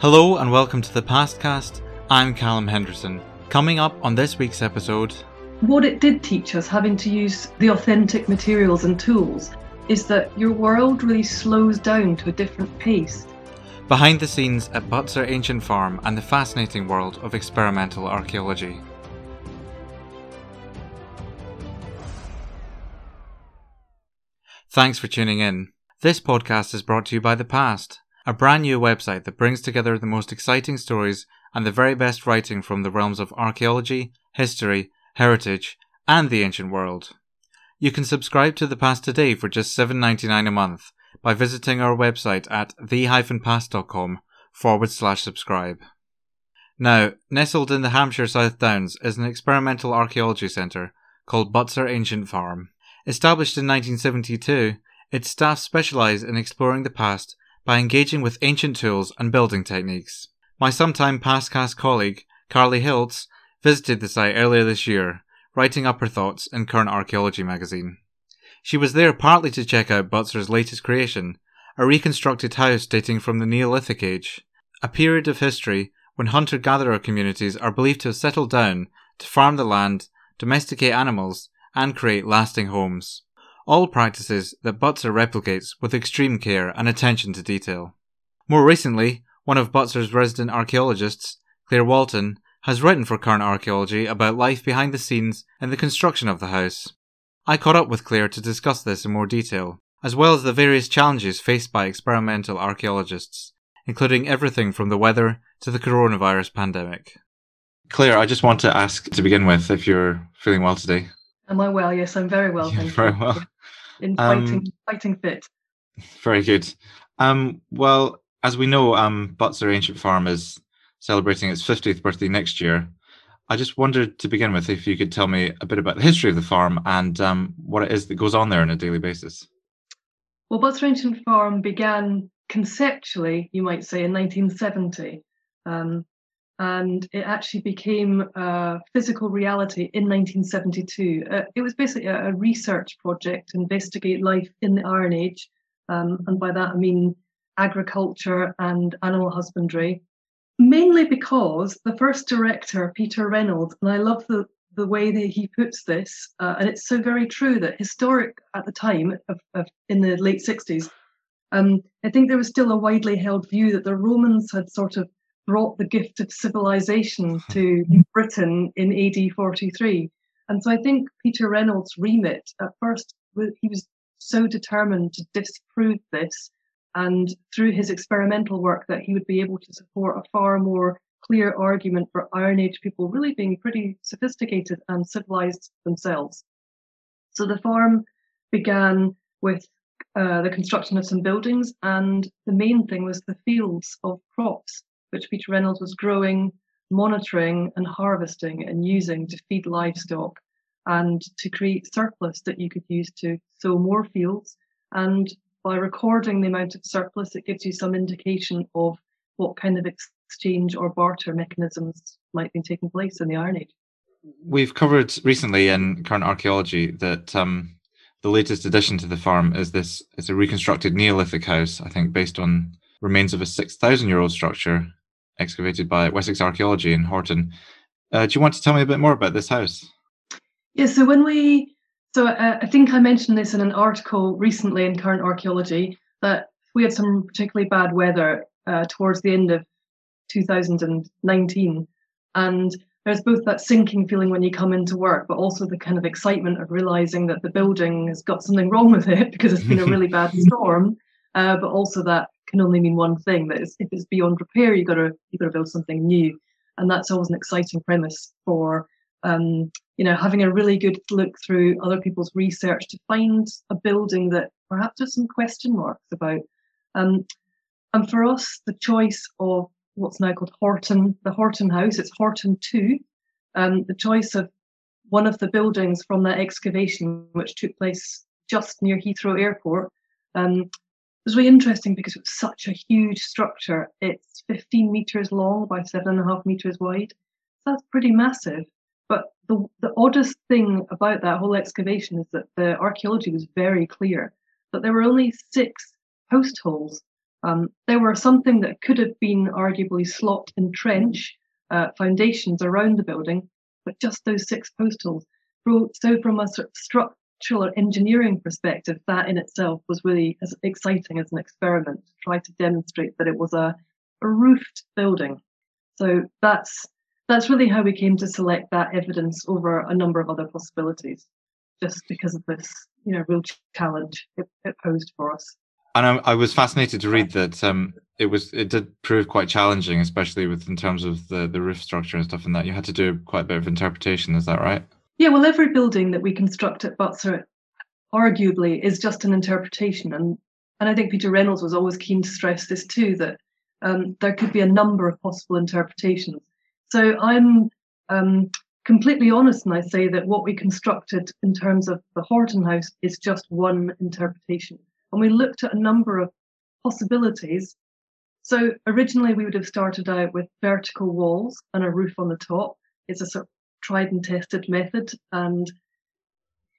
Hello and welcome to the Pastcast. I'm Calum Henderson. Coming up on this week's episode, what it did teach us, having to use the authentic materials and tools, is that your world really slows down to a different pace. behind the scenes at Butser Ancient Farm and the fascinating world of experimental archaeology. Thanks for tuning in. This podcast is brought to you by The Past, a brand new website that brings together the most exciting stories and the very best writing from the realms of archaeology, history, heritage, and the ancient world. You can subscribe to The Past today for just $7.99 a month by visiting our website at the-past.com forward slash subscribe. Now, nestled in the Hampshire South Downs is an experimental archaeology centre called Butser Ancient Farm. Established in 1972, its staff specialise in exploring the past by engaging with ancient tools and building techniques. My sometime Pastcast colleague, Carly Hilts, visited the site earlier this year, writing up her thoughts in Current Archaeology magazine. She was there partly to check out Butser's latest creation, a reconstructed house dating from the Neolithic Age, a period of history when hunter gatherer communities are believed to have settled down to farm the land, domesticate animals, and create lasting homes. All practices that Butser replicates with extreme care and attention to detail. More recently, one of Butser's resident archaeologists, Claire Walton, has written for Current Archaeology about life behind the scenes in the construction of the house. I caught up with Claire to discuss this in more detail, as well as the various challenges faced by experimental archaeologists, including everything from the weather to the coronavirus pandemic. Claire, I just want to ask to begin with if you're feeling well today. Am I well? Yes, I'm very well. Yeah, Thank very well. In Um, fighting, fighting fit. Very good. Um, well, as we know, um, Butser Ancient Farm is celebrating its 50th birthday next year. I just wondered to begin with if you could tell me a bit about the history of the farm and um, what it is that goes on there on a daily basis. Well, Butser Ancient Farm began conceptually, you might say, in 1970. Um, and it actually became a physical reality in 1972. Uh, it was basically a, a research project to investigate life in the Iron Age. Um, and by that I mean agriculture and animal husbandry. Mainly because the first director, Peter Reynolds, and I love the, the way that he puts this, uh, and it's so very true that historic at the time of, of in the late 60s, um, I think there was still a widely held view that the Romans had sort of brought the gift of civilization to Britain in AD 43. And so I think Peter Reynolds' remit at first, he was so determined to disprove this, and through his experimental work, that he would be able to support a far more clear argument for Iron Age people really being pretty sophisticated and civilized themselves. So the farm began with uh, the construction of some buildings, and the main thing was the fields of crops, which Peter Reynolds was growing, monitoring, and harvesting and using to feed livestock and to create surplus that you could use to sow more fields. And by recording the amount of surplus, it gives you some indication of what kind of exchange or barter mechanisms might be taking place in the Iron Age. We've covered recently in current archaeology that um, the latest addition to the farm is this it's a reconstructed Neolithic house, I think based on remains of a 6,000 year old structure excavated by Wessex Archaeology in Horton. Uh, do you want to tell me a bit more about this house? Yeah, so when we, so uh, I think I mentioned this in an article recently in Current Archaeology that we had some particularly bad weather uh, towards the end of 2019. And there's both that sinking feeling when you come into work, but also the kind of excitement of realizing that the building has got something wrong with it because it's been a really bad storm. Uh, but also that can only mean one thing that is, if it's beyond repair, you got to you got to build something new, and that's always an exciting premise for um, you know having a really good look through other people's research to find a building that perhaps there's some question marks about. Um, and for us, the choice of what's now called Horton, the Horton House, it's Horton 2, um, the choice of one of the buildings from that excavation, which took place just near Heathrow Airport, um, was really interesting because it was such a huge structure. It's 15 meters long by seven and a half meters wide. So that's pretty massive. But the, the oddest thing about that whole excavation is that the archaeology was very clear that there were only six post holes Um, there were something that could have been arguably slot and trench uh, foundations around the building, but just those six post holes. So, from a sort of structural engineering perspective, that in itself was really as exciting as an experiment to try to demonstrate that it was a, a roofed building. So that's that's really how we came to select that evidence over a number of other possibilities, just because of this, you know, real challenge it, it posed for us. And I, I, was fascinated to read that um, it was it did prove quite challenging, especially with in terms of the the roof structure and stuff, and that you had to do quite a bit of interpretation. Is that right? Yeah. Well, every building that we construct at Butser, arguably, is just an interpretation, and and I think Peter Reynolds was always keen to stress this too that um, there could be a number of possible interpretations. So I'm um, completely honest and I say that what we constructed in terms of the Horton House is just one interpretation. And we looked at a number of possibilities. So originally we would have started out with vertical walls and a roof on the top. It's a sort of tried and tested method. And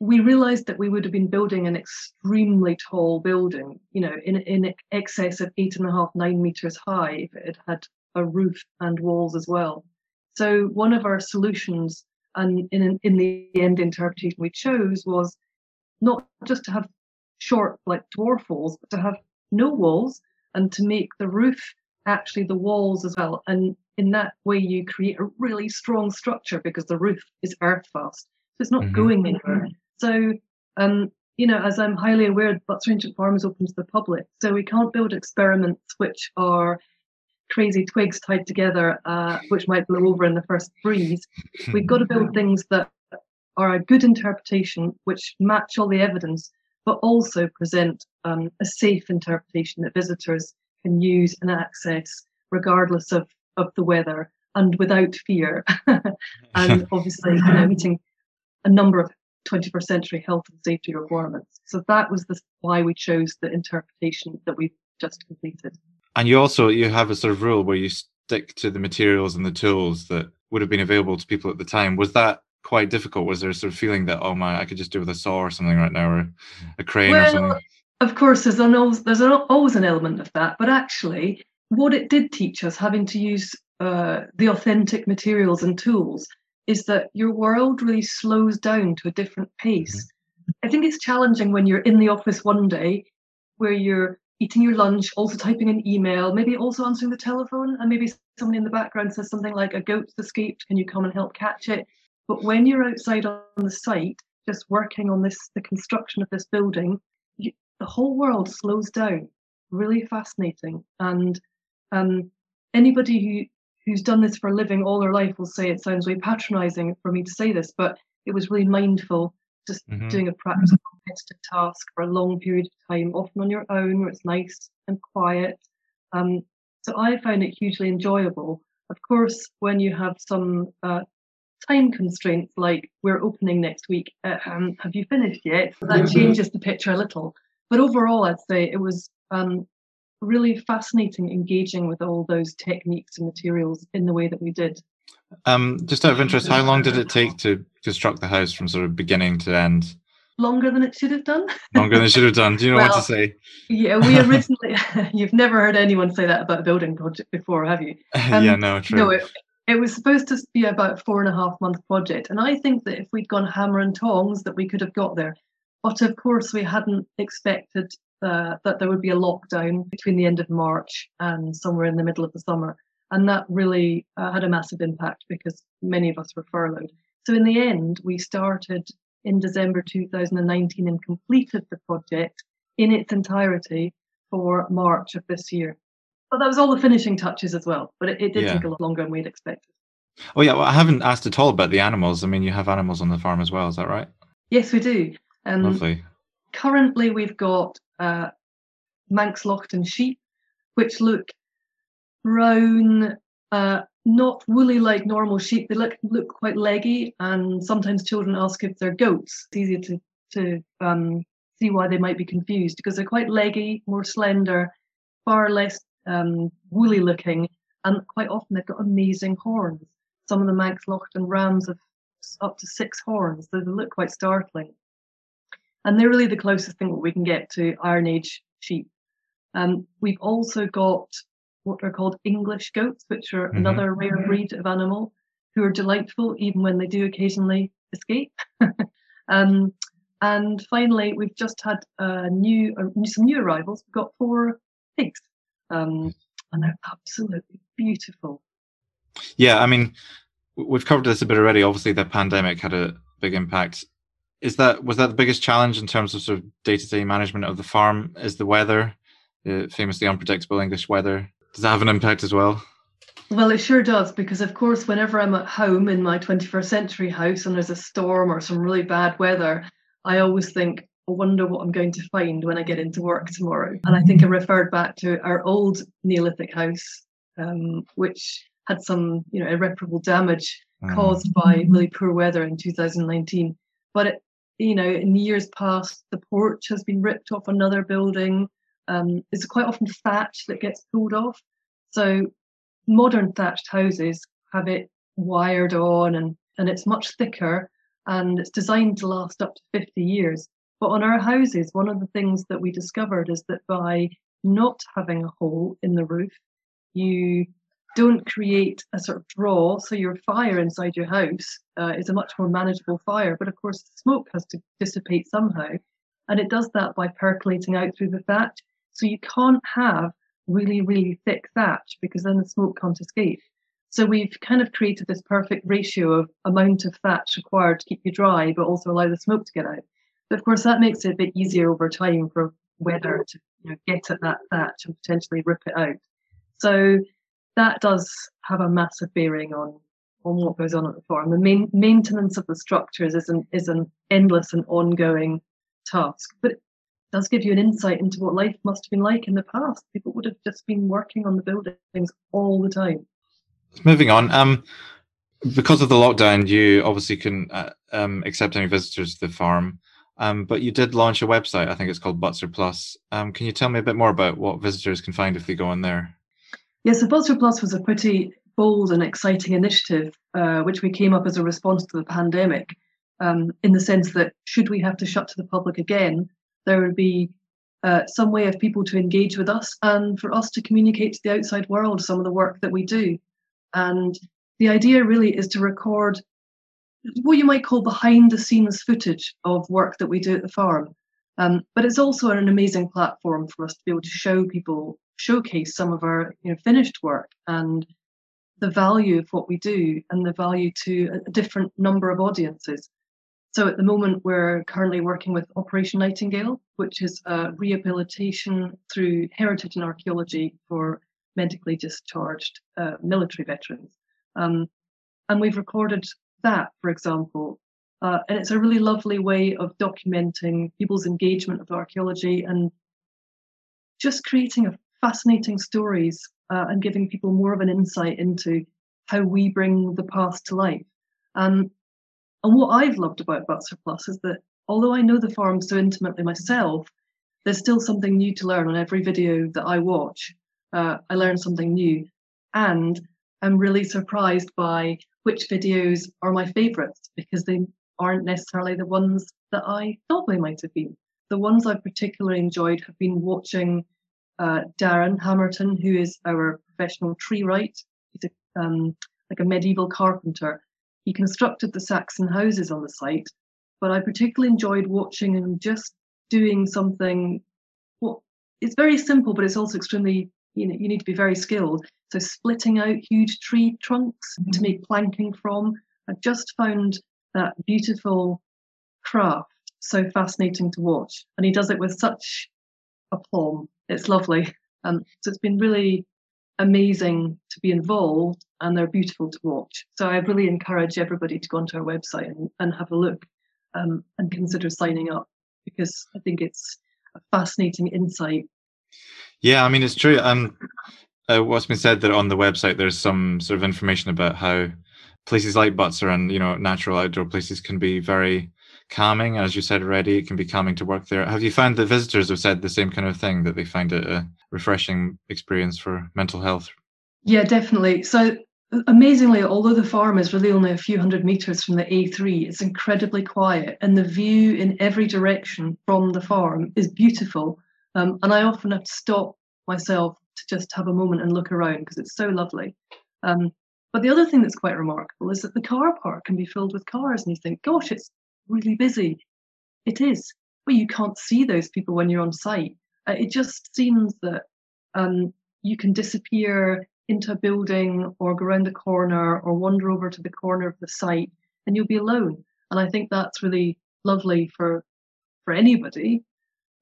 we realized that we would have been building an extremely tall building, you know, in, in excess of eight and a half, nine meters high if it had a roof and walls as well. So one of our solutions, and in, in the end interpretation we chose, was not just to have short, like dwarf walls, but to have no walls and to make the roof actually the walls as well. And in that way, you create a really strong structure because the roof is earth fast. So it's not mm-hmm. going anywhere. So, um, you know, as I'm highly aware, Butser Ancient Farm is open to the public. So we can't build experiments which are crazy twigs tied together, uh, which might blow over in the first breeze. We've got to build things that are a good interpretation, which match all the evidence, but also present um, a safe interpretation that visitors can use and access regardless of, of the weather and without fear. and obviously, you know, meeting a number of 21st century health and safety requirements. So that was the, why we chose the interpretation that we've just completed. And you also you have a sort of rule where you stick to the materials and the tools that would have been available to people at the time. Was that quite difficult? Was there a sort of feeling that oh my, I could just do with a saw or something right now, or a crane well, or something? Of course, there's an always, there's an, always an element of that, but actually, what it did teach us, having to use uh, the authentic materials and tools, is that your world really slows down to a different pace. Mm-hmm. I think it's challenging when you're in the office one day where you're eating your lunch, also typing an email, maybe also answering the telephone, and maybe someone in the background says something like, A goat's escaped, can you come and help catch it? But when you're outside on the site, just working on this, the construction of this building, you, the whole world slows down. Really fascinating. And um, anybody who who's done this for a living all their life will say it sounds very patronizing for me to say this, but it was really mindful just mm-hmm. doing a practical repetitive task for a long period of time, often on your own, where it's nice and quiet. Um, so I found it hugely enjoyable. Of course, when you have some uh, time constraints, like we're opening next week, uh, um, have you finished yet? That mm-hmm. changes the picture a little. But overall, I'd say it was um, really fascinating engaging with all those techniques and materials in the way that we did. Um, just out of interest, how long did it take to construct the house from sort of beginning to end? Longer than it should have done. Longer than it should have done. Do you know well, what to say? Yeah, we originally. you've never heard anyone say that about a building project before, have you? Um, yeah, no, true. No, it, it was supposed to be about four and a half month project, and I think that if we'd gone hammer and tongs, that we could have got there. But of course, we hadn't expected uh, that there would be a lockdown between the end of March and somewhere in the middle of the summer. And that really uh, had a massive impact because many of us were furloughed. So in the end, we started in December 2019 and completed the project in its entirety for March of this year. But that was all the finishing touches as well. But it, it did yeah. take a lot longer than we'd expected. Oh yeah, well, I haven't asked at all about the animals. I mean, you have animals on the farm as well. Is that right? Yes, we do. Um, Lovely. Currently, we've got uh, Manx Loaghtan sheep, which look brown, uh, not woolly like normal sheep. They look look quite leggy, and sometimes children ask if they're goats. It's easier to to um, see why they might be confused because they're quite leggy, more slender, far less um, woolly looking, and quite often they've got amazing horns. Some of the Manx Loaghtan rams have up to six horns, so they look quite startling. And they're really the closest thing that we can get to Iron Age sheep. Um, we've also got what are called English goats, which are mm-hmm. another rare breed of animal who are delightful even when they do occasionally escape. um, and finally, we've just had uh, new uh, some new arrivals. We've got four pigs, um, and they're absolutely beautiful. Yeah, I mean, we've covered this a bit already. Obviously, the pandemic had a big impact. Is that was that the biggest challenge in terms of sort of day to day management of the farm? Is the weather, the famously unpredictable English weather, does that have an impact as well? Well, it sure does, because of course, whenever I'm at home in my 21st century house and there's a storm or some really bad weather, I always think, I wonder what I'm going to find when I get into work tomorrow. And I think I referred back to our old Neolithic house, um, which had some, you know, irreparable damage mm. caused by really poor weather in 2019. But it, you know, in years past, the porch has been ripped off another building. Um, it's quite often thatch that gets pulled off. So modern thatched houses have it wired on and, and it's much thicker and it's designed to last up to 50 years. But on our houses, one of the things that we discovered is that by not having a hole in the roof, you don't create a sort of draw. So your fire inside your house uh, is a much more manageable fire. But of course, the smoke has to dissipate somehow. And it does that by percolating out through the thatch. So you can't have really, really thick thatch because then the smoke can't escape. So we've kind of created this perfect ratio of amount of thatch required to keep you dry, but also allow the smoke to get out. But of course, that makes it a bit easier over time for weather to you know, get at that thatch and potentially rip it out. So that does have a massive bearing on on what goes on at the farm. The main maintenance of the structures is an is an endless and ongoing task, but it does give you an insight into what life must have been like in the past. People would have just been working on the buildings all the time. Moving on, um, because of the lockdown, you obviously can uh, um, accept any visitors to the farm. Um, but you did launch a website. I think it's called Butser Plus. Um, can you tell me a bit more about what visitors can find if they go on there? Yes, yeah, so Plus was a pretty bold and exciting initiative, uh, which we came up as a response to the pandemic. Um, in the sense that should we have to shut to the public again, there would be uh, some way of people to engage with us and for us to communicate to the outside world some of the work that we do. And the idea really is to record what you might call behind the scenes footage of work that we do at the farm. Um, but it's also an amazing platform for us to be able to show people, showcase some of our you know, finished work and the value of what we do and the value to a different number of audiences. So at the moment, we're currently working with Operation Nightingale, which is a rehabilitation through heritage and archaeology for medically discharged uh, military veterans. Um, and we've recorded that, for example. Uh, and it's a really lovely way of documenting people's engagement with archaeology and just creating a fascinating stories uh, and giving people more of an insight into how we bring the past to life. Um, and what I've loved about Butser Plus is that although I know the farm so intimately myself, there's still something new to learn on every video that I watch uh, I learn something new. And I'm really surprised by which videos are my favorites because they aren't necessarily the ones that I thought they might have been. The ones I've particularly enjoyed have been watching uh, Darren Hamerton, who is our professional tree wright. He's a, um, like a medieval carpenter. He constructed the Saxon houses on the site, but I particularly enjoyed watching him just doing something. Well, it's very simple, but it's also extremely you know you need to be very skilled so splitting out huge tree trunks to make planking from i've just found that beautiful craft so fascinating to watch and he does it with such aplomb it's lovely. Um, so it's been really amazing to be involved and they're beautiful to watch. So i really encourage everybody to go onto our website and, and have a look um, and consider signing up because i think it's a fascinating insight. Yeah, I mean it's true. Um, uh, what's been said that on the website there's some sort of information about how places like Butser and you know natural outdoor places can be very calming. As you said already, it can be calming to work there. Have you found that visitors have said the same kind of thing that they find it a refreshing experience for mental health? Yeah, definitely. So amazingly, although the farm is really only a few hundred meters from the A3, it's incredibly quiet, and the view in every direction from the farm is beautiful. Um, and I often have to stop myself to just have a moment and look around because it's so lovely. Um, but the other thing that's quite remarkable is that the car park can be filled with cars, and you think, gosh, it's really busy. It is, but you can't see those people when you're on site. Uh, it just seems that um, you can disappear into a building or go around the corner or wander over to the corner of the site and you'll be alone. And I think that's really lovely for for anybody,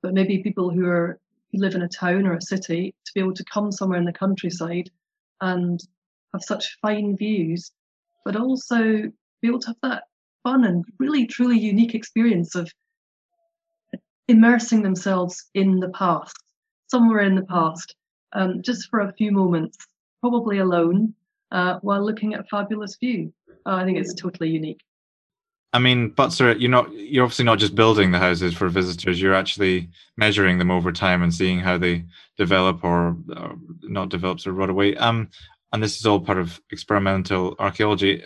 but maybe people who are who live in a town or a city to be able to come somewhere in the countryside and have such fine views, but also be able to have that fun and really truly unique experience of immersing themselves in the past, somewhere in the past, um, just for a few moments, probably alone, uh, while looking at a fabulous view. Uh, I think it's totally unique. I mean, Butser, you're not you're obviously not just building the houses for visitors. You're actually measuring them over time and seeing how they develop or, or not develop or rot away. Um, and this is all part of experimental archaeology.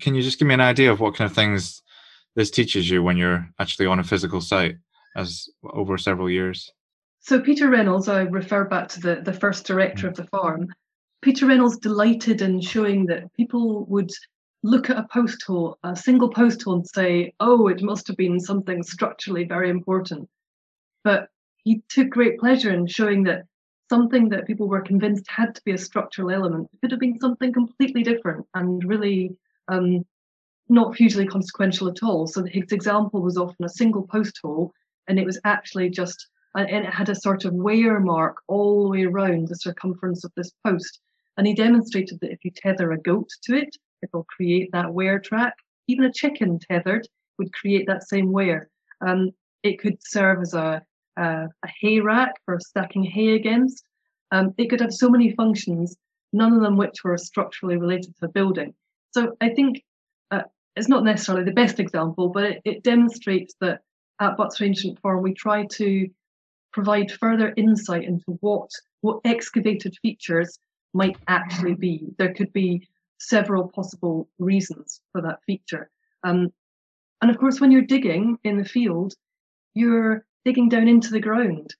Can you just give me an idea of what kind of things this teaches you when you're actually on a physical site as over several years? So Peter Reynolds, I refer back to the, the first director of the farm. Peter Reynolds delighted in showing that people would look at a post hole, a single post hole, and say, oh, it must have been something structurally very important. But he took great pleasure in showing that something that people were convinced had to be a structural element could have been something completely different and really um, not hugely consequential at all. So his example was often a single post hole, and it was actually just, and it had a sort of wear mark all the way around the circumference of this post. And he demonstrated that if you tether a goat to it, it will create that wear track. Even a chicken tethered would create that same wear. Um, it could serve as a, a, a, hay rack for stacking hay against. Um, it could have so many functions, none of them which were structurally related to the building. So I think uh, it's not necessarily the best example, but it, it demonstrates that at Butser Ancient Farm, we try to provide further insight into what what excavated features might actually be. There could be several possible reasons for that feature. Um, and of course, when you're digging in the field, you're digging down into the ground.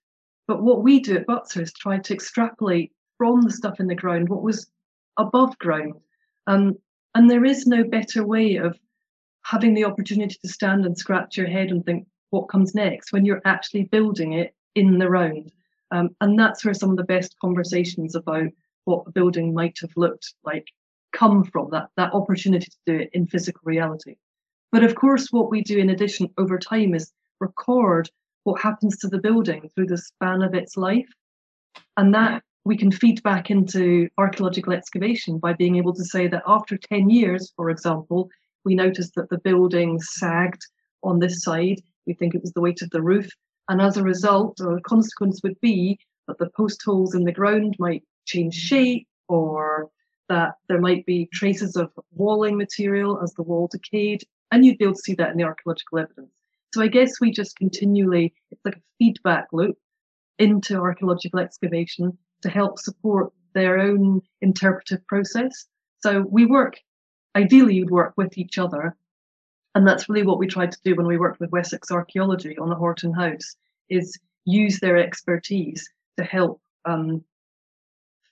But what we do at Butser is try to extrapolate from the stuff in the ground what was above ground. Um, and there is no better way of having the opportunity to stand and scratch your head and think what comes next when you're actually building it in the round. Um, and that's where some of the best conversations about what a building might have looked like come from that that opportunity to do it in physical reality. But of course, what we do in addition over time is record what happens to the building through the span of its life, and that we can feed back into archaeological excavation by being able to say that after 10 years, for example, we noticed that the building sagged on this side. We think it was the weight of the roof. And as a result, or a consequence would be that the post holes in the ground might change shape or that there might be traces of walling material as the wall decayed, and you'd be able to see that in the archaeological evidence. So I guess we just continually, it's like a feedback loop into archaeological excavation to help support their own interpretive process. So we work, ideally, you'd work with each other. And that's really what we tried to do when we worked with Wessex Archaeology on the Horton House, is use their expertise to help um,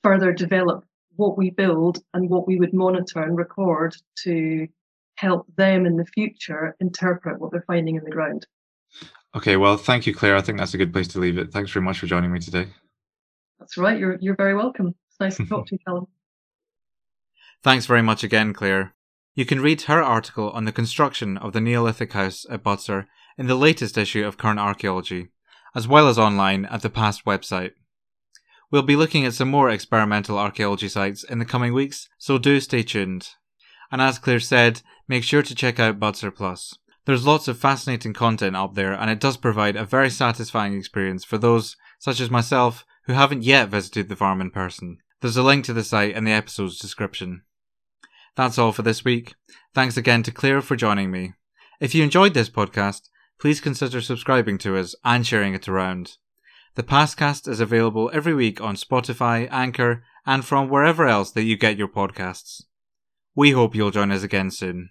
further develop what we build and what we would monitor and record to help them in the future interpret what they're finding in the ground. Okay, well, thank you, Claire. I think that's a good place to leave it. Thanks very much for joining me today. That's right. You're you're very welcome. It's nice to talk to you, Calum. Thanks very much again, Claire. You can read her article on the construction of the Neolithic house at Butser in the latest issue of Current Archaeology, as well as online at the past website. We'll be looking at some more experimental archaeology sites in the coming weeks, so do stay tuned. And as Claire said, make sure to check out Butser Plus. There's lots of fascinating content up there, and it does provide a very satisfying experience for those, such as myself, who haven't yet visited the farm in person. There's a link to the site in the episode's description. That's all for this week. Thanks again to Claire for joining me. If you enjoyed this podcast, please consider subscribing to us and sharing it around. The Pastcast is available every week on Spotify, Anchor, and from wherever else that you get your podcasts. We hope you'll join us again soon.